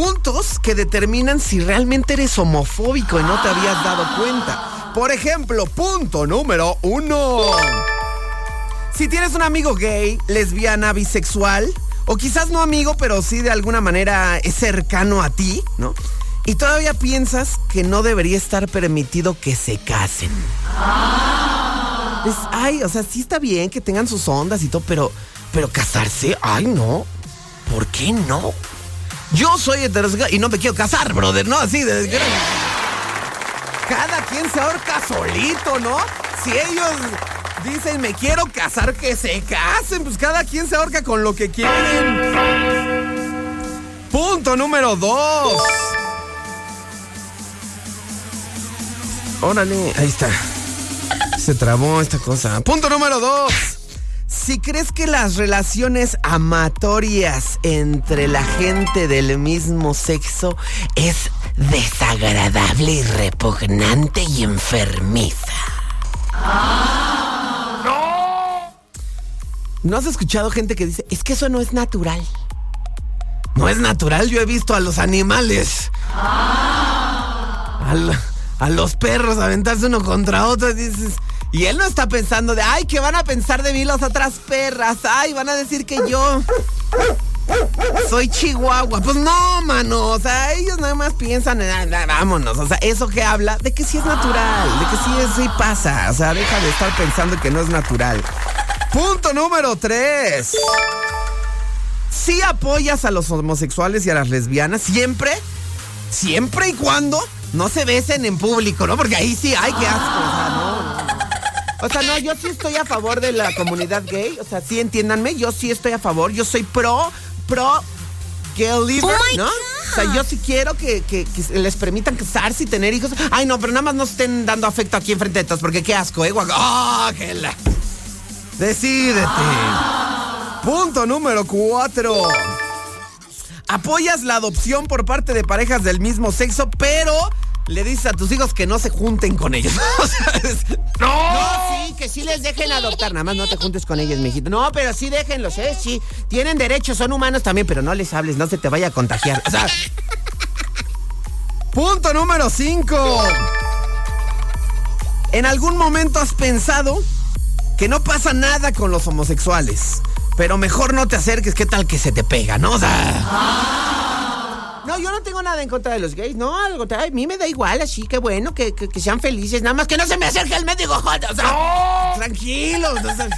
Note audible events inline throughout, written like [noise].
puntos que determinan si realmente eres homofóbico y no te habías dado cuenta. Por ejemplo, punto número uno. Si tienes un amigo gay, lesbiana, bisexual, o quizás no amigo, pero sí de alguna manera es cercano a ti, ¿no? Y todavía piensas que no debería estar permitido que se casen. Es, ay, o sea, sí está bien que tengan sus ondas y todo, pero, pero casarse, ay, no. ¿Por qué no? Yo soy heterosexual y no me quiero casar, brother, ¿no? Así de... Cada quien se ahorca solito, ¿no? Si ellos dicen me quiero casar, que se casen, pues cada quien se ahorca con lo que quieren. Punto número dos. Órale, ahí está. Se trabó esta cosa. Punto número dos. Si crees que las relaciones amatorias entre la gente del mismo sexo es desagradable y repugnante y enfermiza. ¡No! ¿No has escuchado gente que dice, es que eso no es natural? No es natural, yo he visto a los animales. A, a los perros aventarse uno contra otro y dices... Y él no está pensando de, ay, ¿qué van a pensar de mí las otras perras? Ay, van a decir que yo soy chihuahua. Pues no, mano. O sea, ellos nada más piensan, en, vámonos. O sea, eso que habla de que sí es natural, de que sí, sí pasa. O sea, deja de estar pensando que no es natural. Punto número tres. Si apoyas a los homosexuales y a las lesbianas, siempre, siempre y cuando no se besen en público, ¿no? Porque ahí sí, ay, qué asco. O sea, no, yo sí estoy a favor de la comunidad gay. O sea, sí entiéndanme, yo sí estoy a favor. Yo soy pro, pro gay liver, Oh ¿no? God. O sea, yo sí quiero que, que- que les permitan casarse y tener hijos. Ay, no, pero nada más no estén dando afecto aquí enfrente de todos, porque qué asco, ¿eh? ¡Ah, la- Decídete. Punto número cuatro. Apoyas la adopción por parte de parejas del mismo sexo, pero le dices a tus hijos que no se junten con ellos. [laughs] O sea, es- ¡No! No, sí, que sí les dejen adoptar. Nada más no te juntes con ellos, mijito. No, pero sí déjenlos, ¿eh? Sí, tienen derechos, son humanos también, pero no les hables, no se te vaya a contagiar. O sea. Punto número 5. ¿En algún momento has pensado que no pasa nada con los homosexuales? Pero mejor no te acerques, ¿qué tal que se te pega, no? O sea. No, yo no tengo nada en contra de los gays, no, al contrario, a mí me da igual, así que bueno, que, que- que sean felices, nada más que no se me acerque el médico, joder, [laughs] o sea, tranquilos, o sea.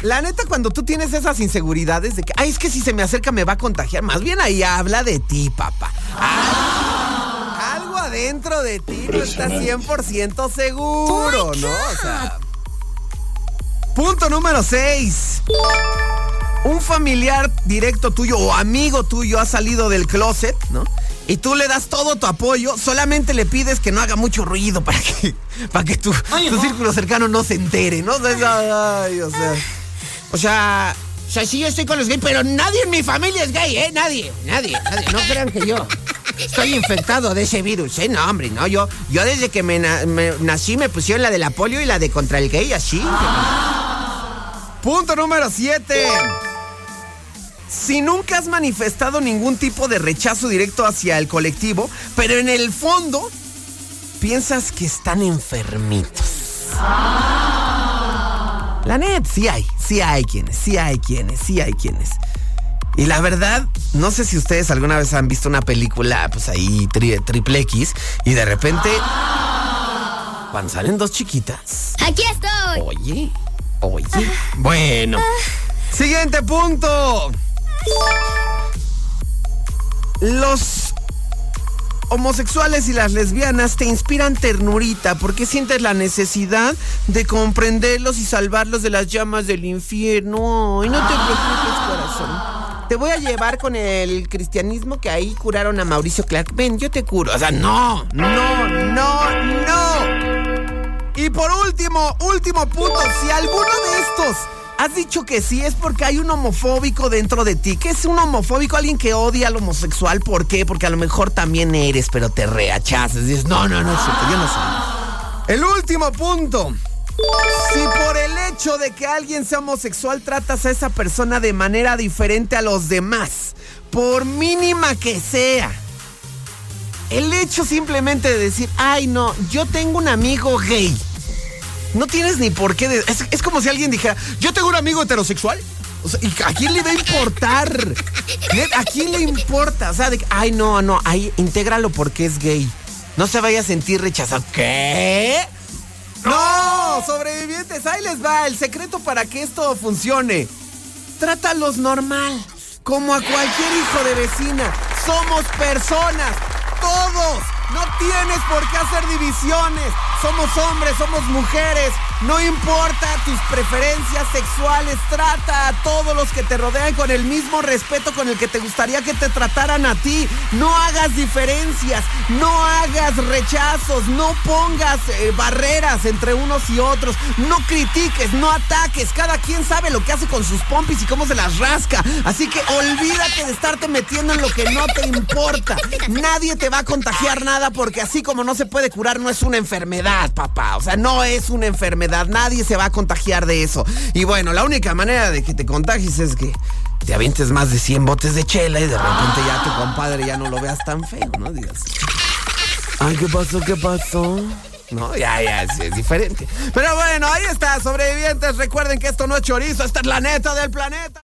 La neta, cuando tú tienes esas inseguridades de que, ay, es que si se me acerca me va a contagiar, más bien ahí habla de ti, papá. Algo, algo adentro de ti no está 100% seguro, ¿no? O sea. Punto número 6. Un familiar directo tuyo o amigo tuyo ha salido del closet, ¿no? Y tú le das todo tu apoyo, solamente le pides que no haga mucho ruido para que, [laughs] para que tu, tu círculo cercano no se entere, ¿no? O sea, ay, o sea. O sea, o sea, sí yo estoy con los gays, pero nadie en mi familia es gay, ¿eh? Nadie, nadie, nadie. No crean que yo estoy infectado de ese virus, ¿eh? No, hombre, no. Yo, yo desde que me, na- me nací me pusieron la de la polio y la de contra el gay, así. Punto número 7. Si nunca has manifestado ningún tipo de rechazo directo hacia el colectivo, pero en el fondo piensas que están enfermitos. La net, sí hay, sí hay quienes, sí hay quienes, sí hay quienes. Y la verdad, no sé si ustedes alguna vez han visto una película, pues ahí tri- triple X, y de repente, cuando salen dos chiquitas, Aquí estoy. Oye, oye. Bueno. Siguiente punto. Los homosexuales y las lesbianas te inspiran ternurita porque sientes la necesidad de comprenderlos y salvarlos de las llamas del infierno. Y no te preocupes, corazón. Te voy a llevar con el cristianismo que ahí curaron a Mauricio Clark. Ven, yo te curo. O sea, no, no, no, no. Y por último, último punto, si alguno de estos has dicho que sí es porque hay un homofóbico dentro de ti. ¿Qué es un homofóbico? Alguien que odia al homosexual. ¿Por qué? Porque a lo mejor también eres, pero te reachazas. Dices, no, no, no es cierto, yo no soy. El último punto. Si por el hecho de que alguien sea homosexual tratas a esa persona de manera diferente a los demás, por mínima que sea, el hecho simplemente de decir, ay no, yo tengo un amigo gay. No tienes ni por qué. de- es, como si alguien dijera, yo tengo un amigo heterosexual. O sea, ¿y ¿a quién le va a importar? ¿A quién le importa? O sea, de, ay no, no, ahí intégralo porque es gay. No se vaya a sentir rechazado. ¿Qué? No, sobrevivientes, ahí les va el secreto para que esto funcione. Trátalos normal, como a cualquier hijo de vecina. Somos personas, todos. No tienes por qué hacer divisiones. Somos hombres, somos mujeres. No importa tus preferencias sexuales. Trata a todos los que te rodean con el mismo respeto con el que te gustaría que te trataran a ti. No hagas diferencias. No hagas rechazos. No pongas eh, barreras entre unos y otros. No critiques, no ataques. Cada quien sabe lo que hace con sus pompis y cómo se las rasca. Así que olvídate de estarte metiendo en lo que no te importa. Nadie te va a contagiar nada porque así como no se puede curar, no es una enfermedad, papá. O sea, no es una enfermedad. Nadie se va a contagiar de eso. Y bueno, la única manera de que te contagies es que te avientes más de 100 botes de chela y de repente ya tu compadre ya no lo veas tan feo, ¿no? Digas. Ay, ¿qué pasó? ¿Qué pasó? No, ya, ya, sí, es diferente. Pero bueno, ahí está, sobrevivientes. Recuerden que esto no es chorizo, esta es la neta del planeta.